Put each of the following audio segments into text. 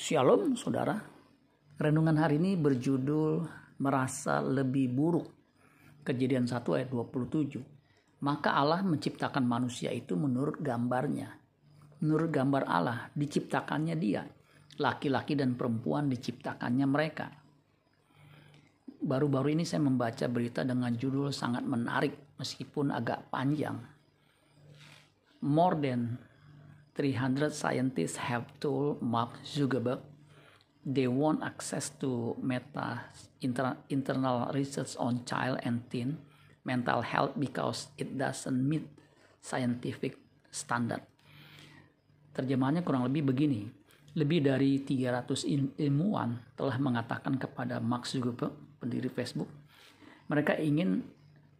Shalom saudara. Renungan hari ini berjudul merasa lebih buruk. Kejadian 1 ayat 27. Maka Allah menciptakan manusia itu menurut gambarnya. Menurut gambar Allah diciptakannya dia. Laki-laki dan perempuan diciptakannya mereka. Baru-baru ini saya membaca berita dengan judul sangat menarik meskipun agak panjang. More than 300 scientists have told Mark Zuckerberg they want access to Meta inter internal research on child and teen mental health because it doesn't meet scientific standard. Terjemahannya kurang lebih begini. Lebih dari 300 ilmuwan telah mengatakan kepada Mark Zuckerberg, pendiri Facebook, mereka ingin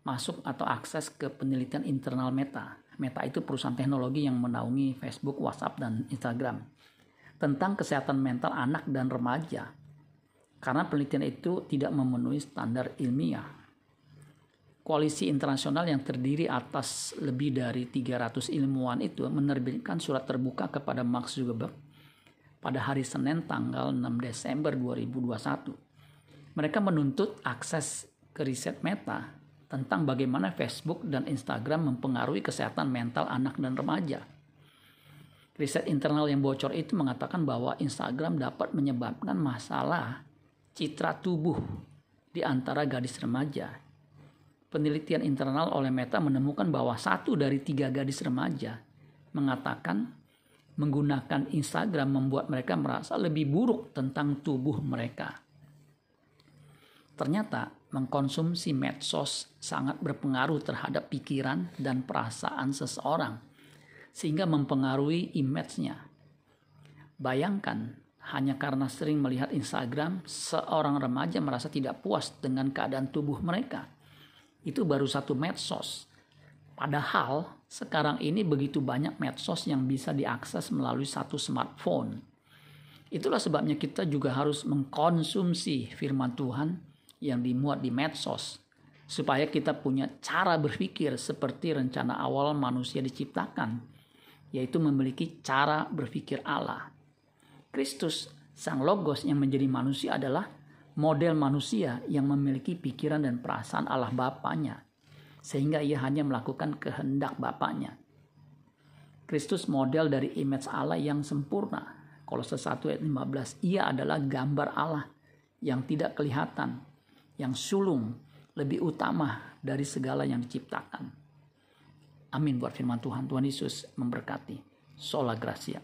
masuk atau akses ke penelitian internal Meta Meta itu perusahaan teknologi yang menaungi Facebook, WhatsApp, dan Instagram tentang kesehatan mental anak dan remaja karena penelitian itu tidak memenuhi standar ilmiah. Koalisi internasional yang terdiri atas lebih dari 300 ilmuwan itu menerbitkan surat terbuka kepada Mark Zuckerberg pada hari Senin tanggal 6 Desember 2021. Mereka menuntut akses ke riset Meta tentang bagaimana Facebook dan Instagram mempengaruhi kesehatan mental anak dan remaja. Riset internal yang bocor itu mengatakan bahwa Instagram dapat menyebabkan masalah citra tubuh di antara gadis remaja. Penelitian internal oleh Meta menemukan bahwa satu dari tiga gadis remaja mengatakan menggunakan Instagram membuat mereka merasa lebih buruk tentang tubuh mereka. Ternyata mengkonsumsi medsos sangat berpengaruh terhadap pikiran dan perasaan seseorang sehingga mempengaruhi image-nya. Bayangkan, hanya karena sering melihat Instagram, seorang remaja merasa tidak puas dengan keadaan tubuh mereka. Itu baru satu medsos. Padahal sekarang ini begitu banyak medsos yang bisa diakses melalui satu smartphone. Itulah sebabnya kita juga harus mengkonsumsi firman Tuhan yang dimuat di medsos supaya kita punya cara berpikir seperti rencana awal manusia diciptakan yaitu memiliki cara berpikir Allah. Kristus sang logos yang menjadi manusia adalah model manusia yang memiliki pikiran dan perasaan Allah Bapaknya sehingga ia hanya melakukan kehendak Bapaknya. Kristus model dari image Allah yang sempurna. Kolose 1 ayat 15, ia adalah gambar Allah yang tidak kelihatan, yang sulung lebih utama dari segala yang diciptakan. Amin buat firman Tuhan. Tuhan Yesus memberkati. Sola Gracia.